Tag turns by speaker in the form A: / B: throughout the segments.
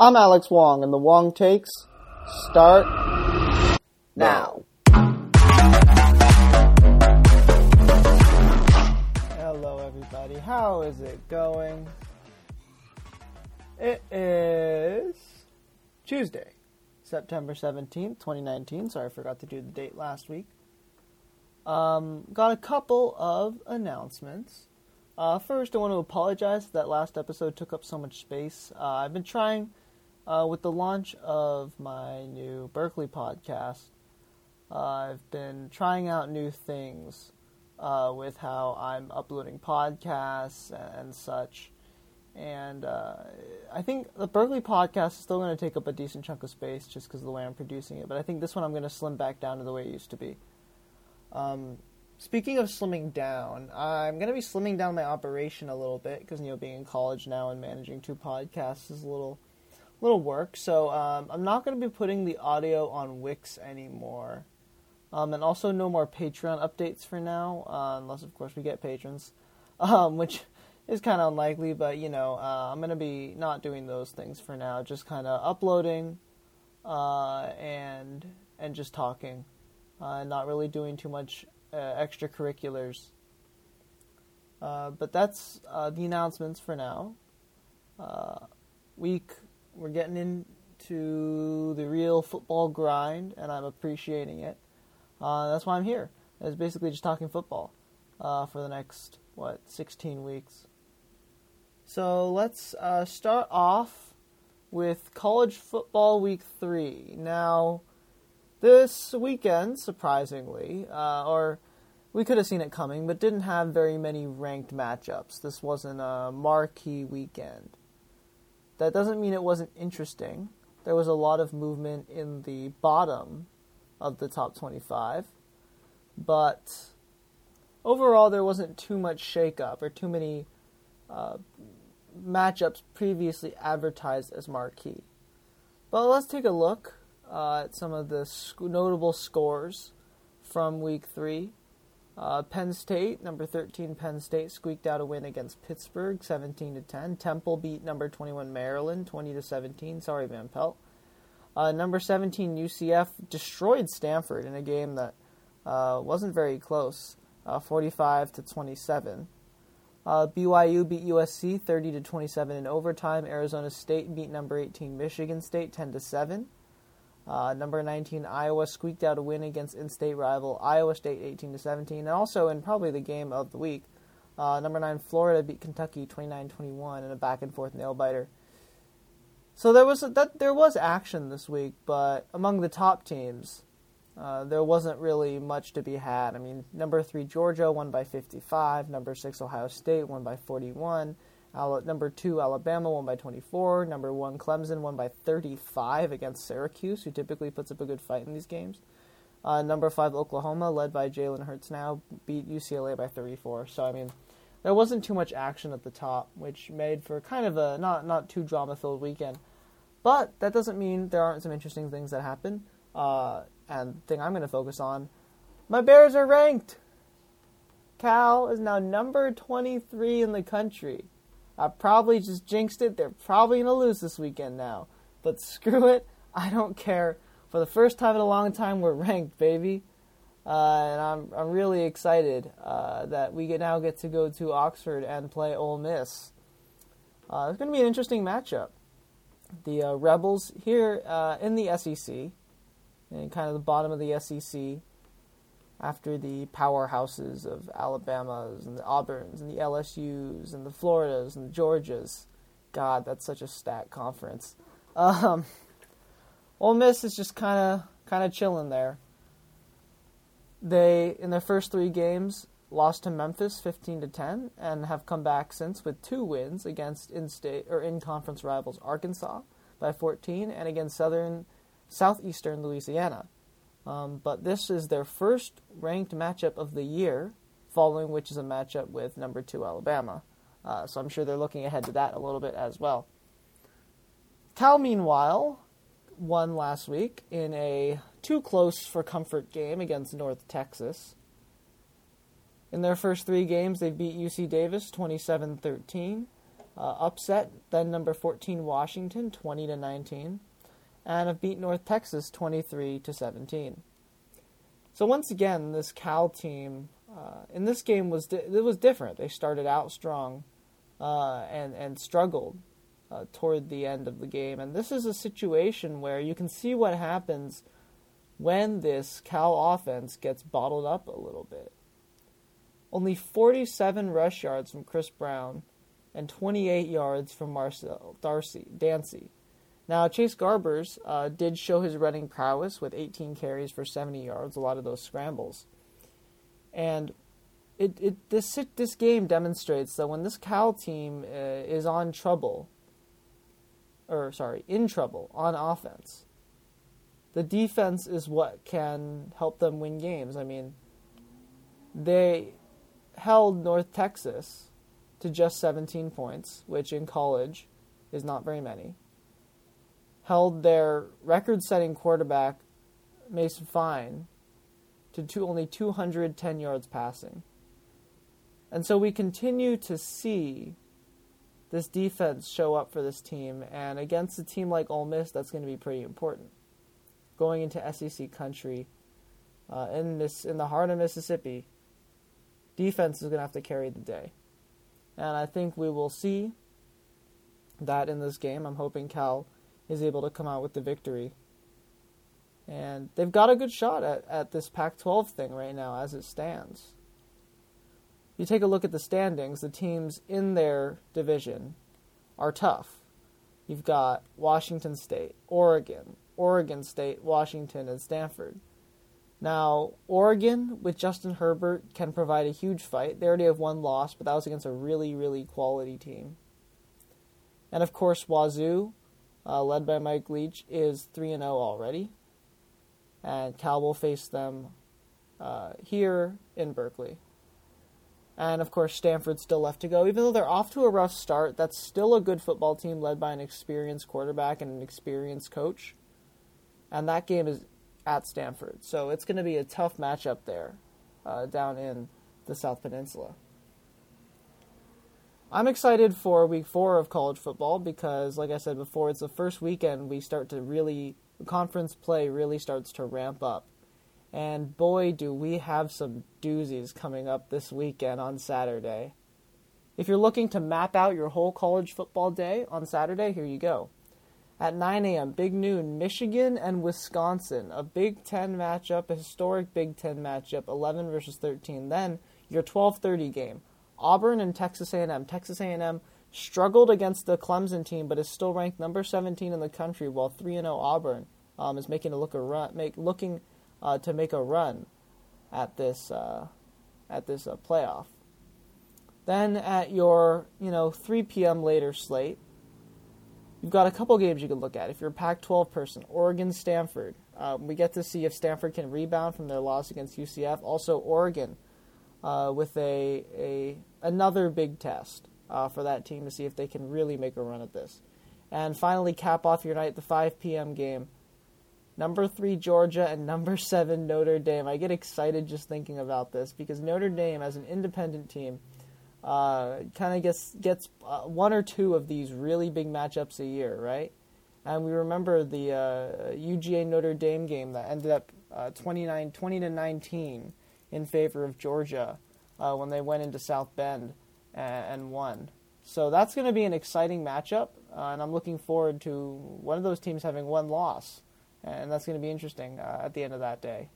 A: I'm Alex Wong, and the Wong takes start now. Hello, everybody. How is it going? It is Tuesday, September 17th, 2019. Sorry, I forgot to do the date last week. Um, got a couple of announcements. Uh, first, I want to apologize that last episode took up so much space. Uh, I've been trying uh, with the launch of my new Berkeley podcast. Uh, I've been trying out new things uh, with how I'm uploading podcasts and, and such. And uh, I think the Berkeley podcast is still going to take up a decent chunk of space just because of the way I'm producing it. But I think this one I'm going to slim back down to the way it used to be. Um, Speaking of slimming down, I'm going to be slimming down my operation a little bit because you know being in college now and managing two podcasts is a little little work. So um, I'm not going to be putting the audio on Wix anymore, um, and also no more Patreon updates for now, uh, unless of course we get patrons, um, which is kind of unlikely. But you know uh, I'm going to be not doing those things for now, just kind of uploading uh, and and just talking, uh, not really doing too much uh, extracurriculars. Uh, but that's the announcements for now. Week we're getting into the real football grind, and I'm appreciating it. Uh, that's why I'm here. It's basically just talking football uh, for the next what 16 weeks. So let's start off with college football week three. Now this weekend, surprisingly, uh, or we could have seen it coming, but didn't have very many ranked matchups. This wasn't a marquee weekend. That doesn't mean it wasn't interesting. There was a lot of movement in the bottom of the top 25, but overall, there wasn't too much shakeup or too many uh, matchups previously advertised as marquee. But let's take a look uh, at some of the sc- notable scores from Week Three. Uh, Penn State, number 13, Penn State squeaked out a win against Pittsburgh, 17 to 10. Temple beat number 21 Maryland, 20 to 17. Sorry, Van Pelt. Uh, number 17 UCF destroyed Stanford in a game that uh, wasn't very close, uh, 45 to 27. Uh, BYU beat USC 30 to 27 in overtime. Arizona State beat number 18 Michigan State 10 to 7. Uh, number 19 Iowa squeaked out a win against in-state rival Iowa State 18 to 17, and also in probably the game of the week, uh, number 9 Florida beat Kentucky 29-21 in a back and forth nail biter. So there was a, that there was action this week, but among the top teams, uh, there wasn't really much to be had. I mean, number three Georgia won by 55, number six Ohio State won by 41. Number two, Alabama won by 24. Number one, Clemson won by 35 against Syracuse, who typically puts up a good fight in these games. Uh, number five, Oklahoma, led by Jalen Hurts now, beat UCLA by 34. So, I mean, there wasn't too much action at the top, which made for kind of a not, not too drama filled weekend. But that doesn't mean there aren't some interesting things that happen. Uh, and the thing I'm going to focus on my Bears are ranked. Cal is now number 23 in the country. I probably just jinxed it. They're probably going to lose this weekend now. But screw it. I don't care. For the first time in a long time, we're ranked, baby. Uh, and I'm I'm really excited uh, that we get, now get to go to Oxford and play Ole Miss. Uh, it's going to be an interesting matchup. The uh, Rebels here uh, in the SEC, and kind of the bottom of the SEC, after the powerhouses of Alabamas and the Auburns and the LSUs and the Floridas and the Georgias. God, that's such a stat conference. Um, Ole Miss is just kind of kind of chilling there. They in their first three games lost to Memphis 15 to 10 and have come back since with two wins against in-state or in-conference rivals Arkansas by 14 and against Southern Southeastern Louisiana um, but this is their first ranked matchup of the year, following which is a matchup with number two Alabama. Uh, so I'm sure they're looking ahead to that a little bit as well. Cal, meanwhile, won last week in a too close for comfort game against North Texas. In their first three games, they beat UC Davis 27 13, uh, upset then number 14 Washington 20 to 19, and have beat North Texas 23 to 17. So once again, this Cal team uh, in this game was di- it was different. They started out strong uh, and and struggled uh, toward the end of the game, and this is a situation where you can see what happens when this Cal offense gets bottled up a little bit. Only 47 rush yards from Chris Brown and 28 yards from Marcel Darcy Dancy. Now Chase Garbers uh, did show his running prowess with 18 carries for 70 yards, a lot of those scrambles, and it, it this this game demonstrates that when this Cal team uh, is on trouble, or sorry, in trouble on offense, the defense is what can help them win games. I mean, they held North Texas to just 17 points, which in college is not very many. Held their record setting quarterback, Mason Fine, to two, only 210 yards passing. And so we continue to see this defense show up for this team, and against a team like Ole Miss, that's going to be pretty important. Going into SEC country, uh, in this in the heart of Mississippi, defense is going to have to carry the day. And I think we will see that in this game. I'm hoping Cal is able to come out with the victory. And they've got a good shot at, at this Pac 12 thing right now as it stands. You take a look at the standings, the teams in their division are tough. You've got Washington State, Oregon, Oregon State, Washington, and Stanford. Now, Oregon with Justin Herbert can provide a huge fight. They already have one loss, but that was against a really, really quality team. And of course, Wazoo, uh, led by Mike Leach, is 3 0 already. And Cal will face them uh, here in Berkeley. And of course, Stanford's still left to go. Even though they're off to a rough start, that's still a good football team led by an experienced quarterback and an experienced coach. And that game is at Stanford. So it's going to be a tough matchup there uh, down in the South Peninsula. I'm excited for week four of college football because, like I said before, it's the first weekend we start to really, conference play really starts to ramp up. And boy, do we have some doozies coming up this weekend on Saturday. If you're looking to map out your whole college football day on Saturday, here you go at 9 a.m. Big noon, Michigan and Wisconsin, a Big Ten matchup, a historic Big Ten matchup, 11 versus 13. Then your 12:30 game, Auburn and Texas A&M. Texas A&M struggled against the Clemson team, but is still ranked number 17 in the country, while 3-0 Auburn um, is making a look a run, make looking uh, to make a run at this uh, at this uh, playoff. Then at your you know 3 p.m. later slate, You've got a couple games you can look at. If you're a Pac 12 person, Oregon, Stanford. Um, we get to see if Stanford can rebound from their loss against UCF. Also, Oregon uh, with a, a another big test uh, for that team to see if they can really make a run at this. And finally, cap off your night, the 5 p.m. game. Number three, Georgia, and number seven, Notre Dame. I get excited just thinking about this because Notre Dame, as an independent team, uh, kind of gets gets uh, one or two of these really big matchups a year, right? And we remember the uh, UGA Notre Dame game that ended up uh, 29, 20 to 19 in favor of Georgia uh, when they went into South Bend and, and won. So that's going to be an exciting matchup, uh, and I'm looking forward to one of those teams having one loss, and that's going to be interesting uh, at the end of that day.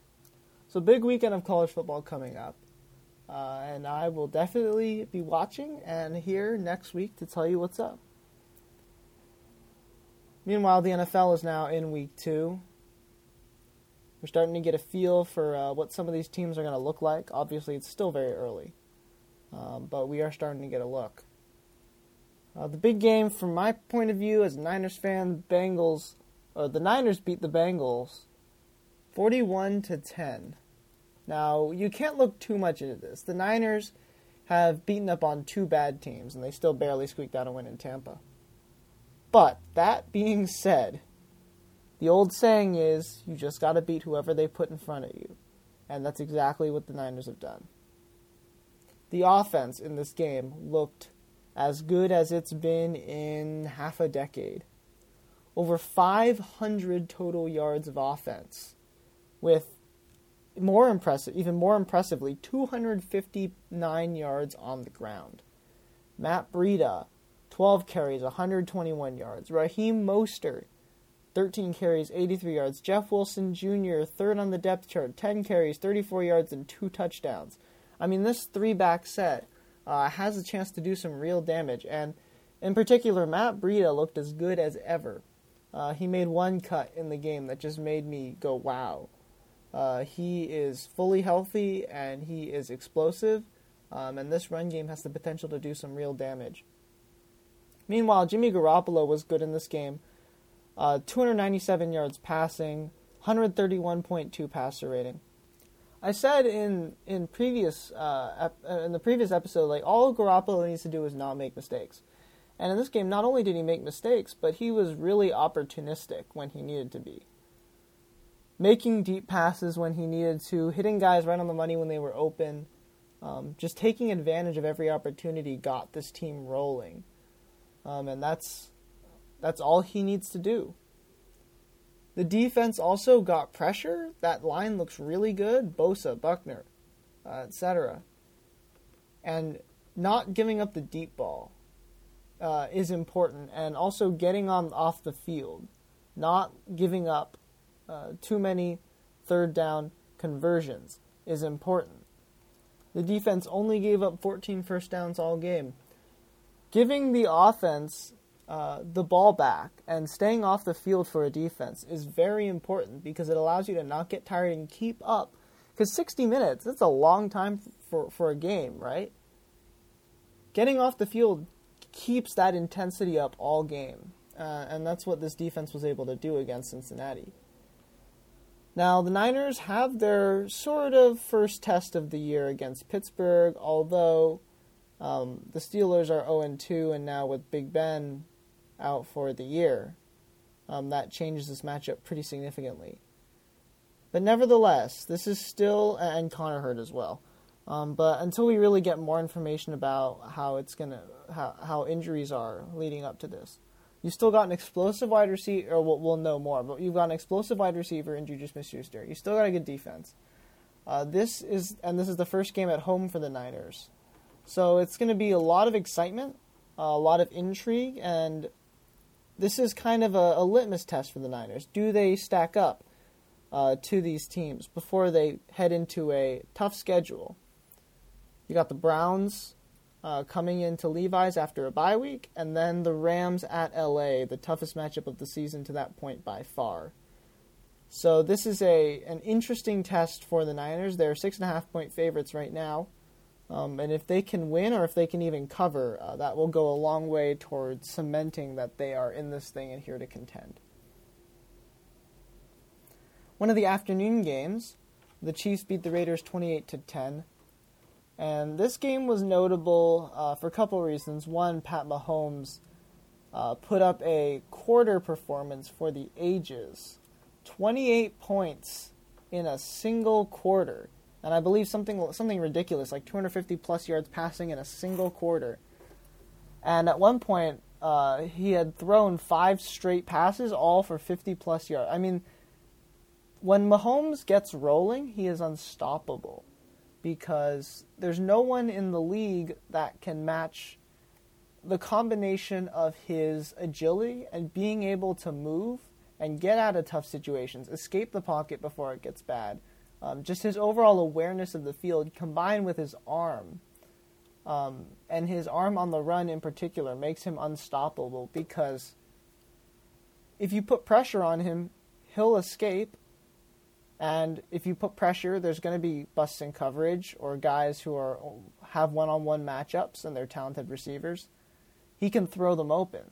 A: So big weekend of college football coming up. Uh, and I will definitely be watching and here next week to tell you what's up. Meanwhile, the NFL is now in week two. We're starting to get a feel for uh, what some of these teams are going to look like. Obviously, it's still very early, um, but we are starting to get a look. Uh, the big game, from my point of view as a Niners fan, the Bengals, or the Niners beat the Bengals, forty-one to ten. Now, you can't look too much into this. The Niners have beaten up on two bad teams, and they still barely squeaked out a win in Tampa. But, that being said, the old saying is you just got to beat whoever they put in front of you. And that's exactly what the Niners have done. The offense in this game looked as good as it's been in half a decade. Over 500 total yards of offense, with more impressive, even more impressively, 259 yards on the ground. Matt Breida, 12 carries, 121 yards. Raheem Mostert, 13 carries, 83 yards. Jeff Wilson Jr., third on the depth chart, 10 carries, 34 yards, and two touchdowns. I mean, this three back set uh, has a chance to do some real damage. And in particular, Matt Breida looked as good as ever. Uh, he made one cut in the game that just made me go, wow. Uh, he is fully healthy and he is explosive, um, and this run game has the potential to do some real damage. Meanwhile, Jimmy Garoppolo was good in this game. Uh, 297 yards passing, 131.2 passer rating. I said in in previous uh, ep- uh, in the previous episode, like all Garoppolo needs to do is not make mistakes. And in this game, not only did he make mistakes, but he was really opportunistic when he needed to be. Making deep passes when he needed to, hitting guys right on the money when they were open, um, just taking advantage of every opportunity got this team rolling. Um, and that's that's all he needs to do. The defense also got pressure. That line looks really good. Bosa, Buckner, uh, etc. And not giving up the deep ball uh, is important, and also getting on off the field, not giving up uh, too many third down conversions is important. The defense only gave up 14 first downs all game. Giving the offense uh, the ball back and staying off the field for a defense is very important because it allows you to not get tired and keep up. Because 60 minutes, that's a long time for, for a game, right? Getting off the field keeps that intensity up all game. Uh, and that's what this defense was able to do against Cincinnati. Now, the Niners have their sort of first test of the year against Pittsburgh, although um, the Steelers are 0 2, and now with Big Ben out for the year. Um, that changes this matchup pretty significantly. But nevertheless, this is still, and Conner Hurd as well. Um, but until we really get more information about how it's gonna, how, how injuries are leading up to this, you still got an explosive wide receiver, or we'll, we'll know more, but you've got an explosive wide receiver in Juju Smith-Schuster. You still got a good defense. Uh, this is, and this is the first game at home for the Niners, so it's going to be a lot of excitement, a lot of intrigue, and this is kind of a, a litmus test for the Niners. Do they stack up uh, to these teams before they head into a tough schedule? You got the Browns uh, coming into Levi's after a bye week, and then the Rams at LA, the toughest matchup of the season to that point by far. So this is a an interesting test for the Niners. They're six and a half point favorites right now. Um, and if they can win or if they can even cover, uh, that will go a long way towards cementing that they are in this thing and here to contend. One of the afternoon games, the Chiefs beat the Raiders 28 to 10. And this game was notable uh, for a couple reasons. One, Pat Mahomes uh, put up a quarter performance for the ages 28 points in a single quarter and I believe something something ridiculous like 250 plus yards passing in a single quarter. And at one point, uh, he had thrown five straight passes, all for 50 plus yards. I mean, when Mahomes gets rolling, he is unstoppable because there's no one in the league that can match the combination of his agility and being able to move and get out of tough situations, escape the pocket before it gets bad um, just his overall awareness of the field combined with his arm, um, and his arm on the run in particular, makes him unstoppable because if you put pressure on him, he'll escape. And if you put pressure, there's going to be busts in coverage or guys who are have one-on-one matchups and they're talented receivers. He can throw them open.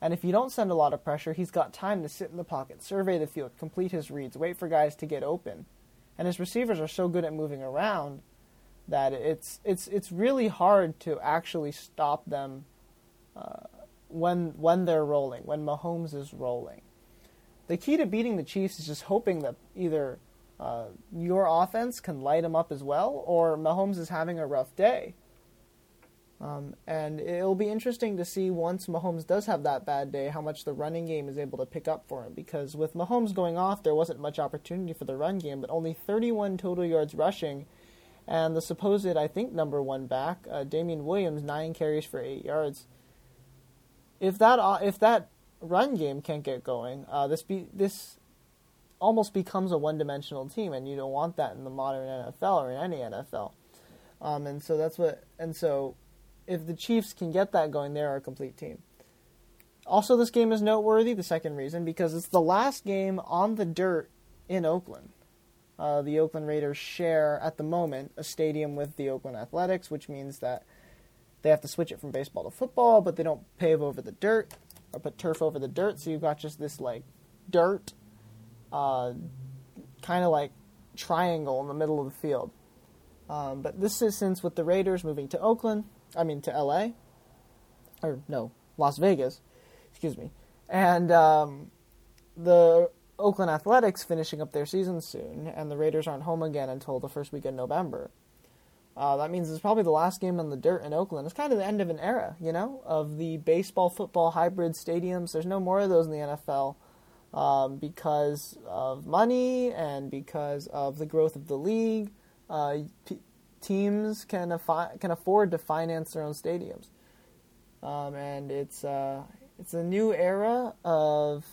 A: And if you don't send a lot of pressure, he's got time to sit in the pocket, survey the field, complete his reads, wait for guys to get open and his receivers are so good at moving around that it's it's it's really hard to actually stop them uh, when when they're rolling, when Mahomes is rolling. The key to beating the Chiefs is just hoping that either uh, your offense can light them up as well, or Mahomes is having a rough day. Um, and it'll be interesting to see once Mahomes does have that bad day how much the running game is able to pick up for him. Because with Mahomes going off, there wasn't much opportunity for the run game, but only 31 total yards rushing. And the supposed, I think, number one back, uh, Damien Williams, nine carries for eight yards. If that uh, if that run game can't get going, uh, this be this almost becomes a one-dimensional team, and you don't want that in the modern NFL or in any NFL. Um, and so that's what, and so if the Chiefs can get that going, they're a complete team. Also, this game is noteworthy, the second reason, because it's the last game on the dirt in Oakland. Uh, the Oakland Raiders share, at the moment, a stadium with the Oakland Athletics, which means that they have to switch it from baseball to football, but they don't pave over the dirt or put turf over the dirt, so you've got just this, like, dirt, uh, kind of like triangle in the middle of the field. Um, but this is since with the Raiders moving to Oakland, I mean to LA, or no, Las Vegas, excuse me, and um, the Oakland Athletics finishing up their season soon, and the Raiders aren't home again until the first week of November. Uh, that means it's probably the last game on the dirt in Oakland. It's kind of the end of an era, you know, of the baseball football hybrid stadiums. There's no more of those in the NFL um, because of money and because of the growth of the league. Uh, p- teams can affi- can afford to finance their own stadiums, um, and it's uh, it's a new era of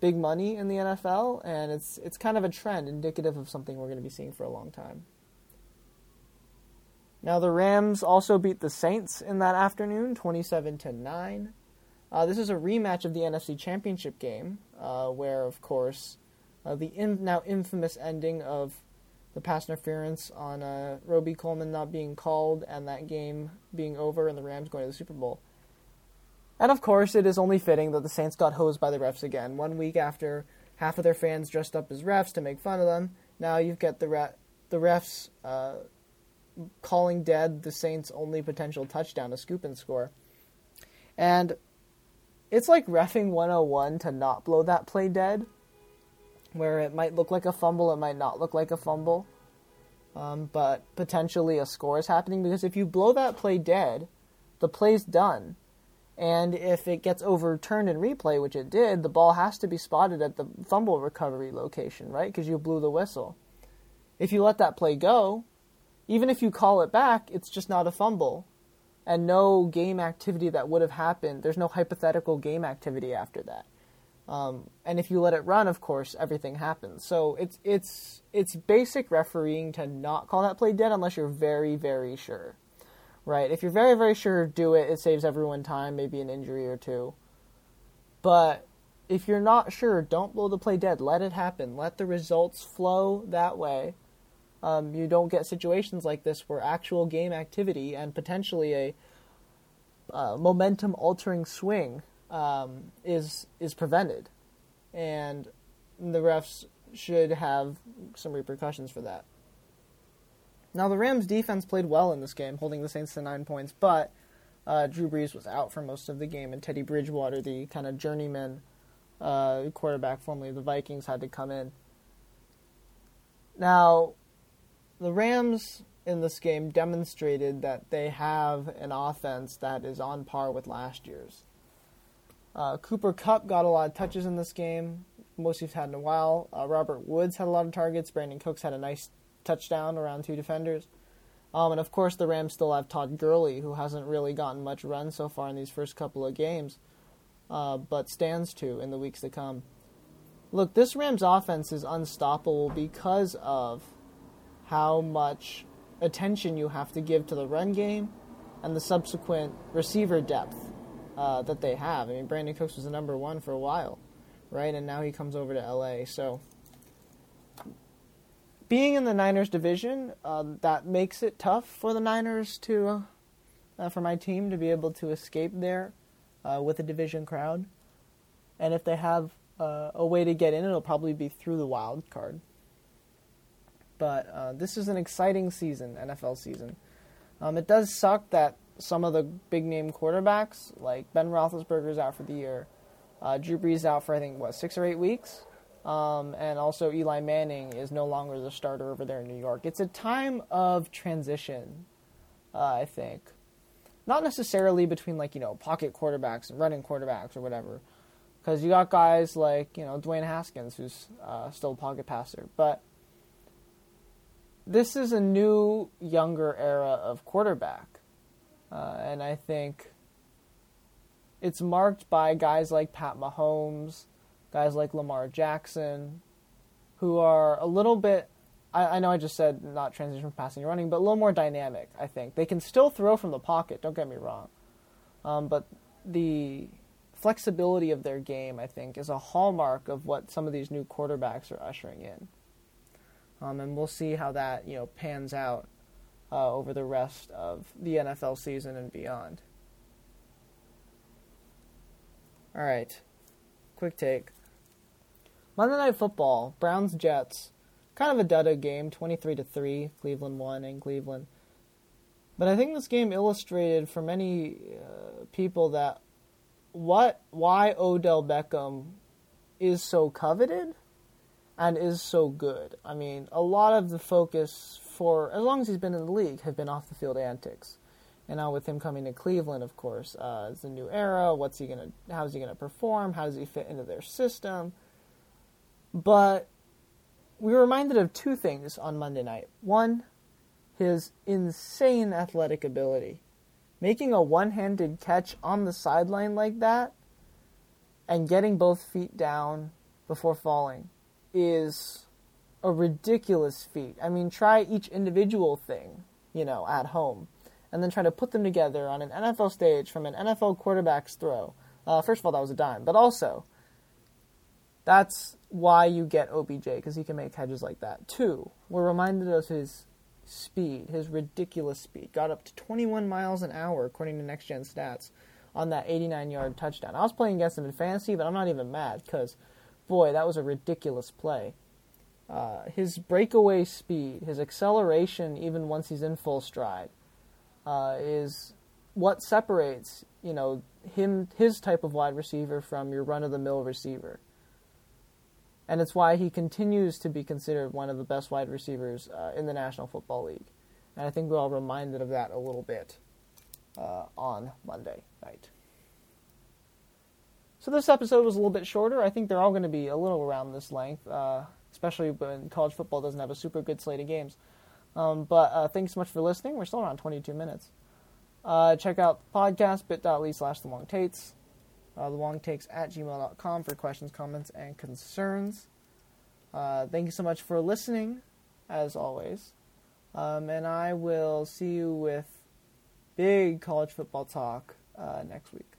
A: big money in the NFL, and it's it's kind of a trend indicative of something we're going to be seeing for a long time. Now the Rams also beat the Saints in that afternoon, twenty-seven to nine. Uh, this is a rematch of the NFC Championship game, uh, where, of course, uh, the in- now infamous ending of the pass interference on uh, Robey-Coleman not being called and that game being over and the Rams going to the Super Bowl. And of course, it is only fitting that the Saints got hosed by the refs again. One week after half of their fans dressed up as refs to make fun of them, now you've got the re- the refs uh, calling dead the Saints' only potential touchdown, a scoop and score. And it's like refing 101 to not blow that play dead where it might look like a fumble, it might not look like a fumble, um, but potentially a score is happening because if you blow that play dead, the play's done. And if it gets overturned in replay, which it did, the ball has to be spotted at the fumble recovery location, right? Because you blew the whistle. If you let that play go, even if you call it back, it's just not a fumble. And no game activity that would have happened, there's no hypothetical game activity after that. Um, and if you let it run, of course, everything happens. So it's it's it's basic refereeing to not call that play dead unless you're very very sure, right? If you're very very sure, do it. It saves everyone time, maybe an injury or two. But if you're not sure, don't blow the play dead. Let it happen. Let the results flow that way. Um, you don't get situations like this where actual game activity and potentially a uh, momentum altering swing um, is is prevented, and the refs should have some repercussions for that. Now the Rams' defense played well in this game, holding the Saints to nine points, but uh, Drew Brees was out for most of the game, and Teddy Bridgewater, the kind of journeyman uh, quarterback formerly of the Vikings, had to come in. Now, the Rams in this game demonstrated that they have an offense that is on par with last year's. Uh, Cooper Kupp got a lot of touches in this game, most he's had in a while. Uh, Robert Woods had a lot of targets. Brandin Cooks had a nice touchdown around two defenders. Um, and of course, the Rams still have Todd Gurley, who hasn't really gotten much run so far in these first couple of games, uh, but stands to in the weeks to come. Look, this Rams offense is unstoppable because of how much attention you have to give to the run game and the subsequent receiver depth uh, that they have. I mean, Brandin Cooks was the number one for a while, right? And now he comes over to LA. So, being in the Niners division, uh, that makes it tough for the Niners to, uh, for my team to be able to escape there uh, with a division crowd. And if they have uh, a way to get in, it'll probably be through the wild card. But uh, this is an exciting season, NFL season. Um, it does suck that some of the big name quarterbacks, like Ben Roethlisberger, is out for the year. Uh, Drew Brees out for I think what six or eight weeks, um, and also Eli Manning is no longer the starter over there in New York. It's a time of transition, uh, I think. not necessarily between like you know pocket quarterbacks and running quarterbacks or whatever, because you got guys like you know Dwayne Haskins who's uh, still a pocket passer, but this is a new younger era of quarterback, uh, and I think it's marked by guys like Pat Mahomes, guys like Lamar Jackson, who are a little bit I, I know I just said not transition from passing to running, but a little more dynamic. I think they can still throw from the pocket. Don't get me wrong, um, but the flexibility of their game, I think, is a hallmark of what some of these new quarterbacks are ushering in. Um, and we'll see how that you know pans out uh, over the rest of the NFL season and beyond. All right, quick take. Monday Night Football, Browns Jets kind of a dud game, 23 to 3. Cleveland won in Cleveland. But I think this game illustrated for many uh, people that what why Odell Beckham is so coveted and is so good. I mean, a lot of the focus for as long as he's been in the league have been off the field antics. And now with him coming to Cleveland, of course, uh, it's a new era. What's he gonna? How's he gonna perform? How does he fit into their system? But we were reminded of two things on Monday night. One, his insane athletic ability. Making a one handed catch on the sideline like that and getting both feet down before falling is a ridiculous feat. I mean, try each individual thing, you know, at home, and then try to put them together on an NFL stage from an NFL quarterback's throw. Uh, first of all, that was a dime, but also that's why you get OBJ because he can make catches like that. Two, we're reminded of his speed, his ridiculous speed. Got up to 21 miles an hour according to Next Gen Stats on that 89-yard touchdown. I was playing against him in fantasy, but I'm not even mad because, boy, that was a ridiculous play. Uh, his breakaway speed, his acceleration, even once he's in full stride, uh, is what separates you know him his type of wide receiver from your run-of-the-mill receiver and it's why he continues to be considered one of the best wide receivers uh, in the National Football League. And I think we're all reminded of that a little bit uh, on Monday night. So this episode was a little bit shorter. I think they're all going to be a little around this length, uh, especially when college football doesn't have a super good slate of games. Um, but uh, thanks so much for listening. We're still around 22 minutes. Uh, check out the podcast, bit.ly slash the long uh, thewongtakes at gmail.com for questions, comments, and concerns. Uh, thank you so much for listening, as always. Um, and I will see you with big college football talk uh, next week.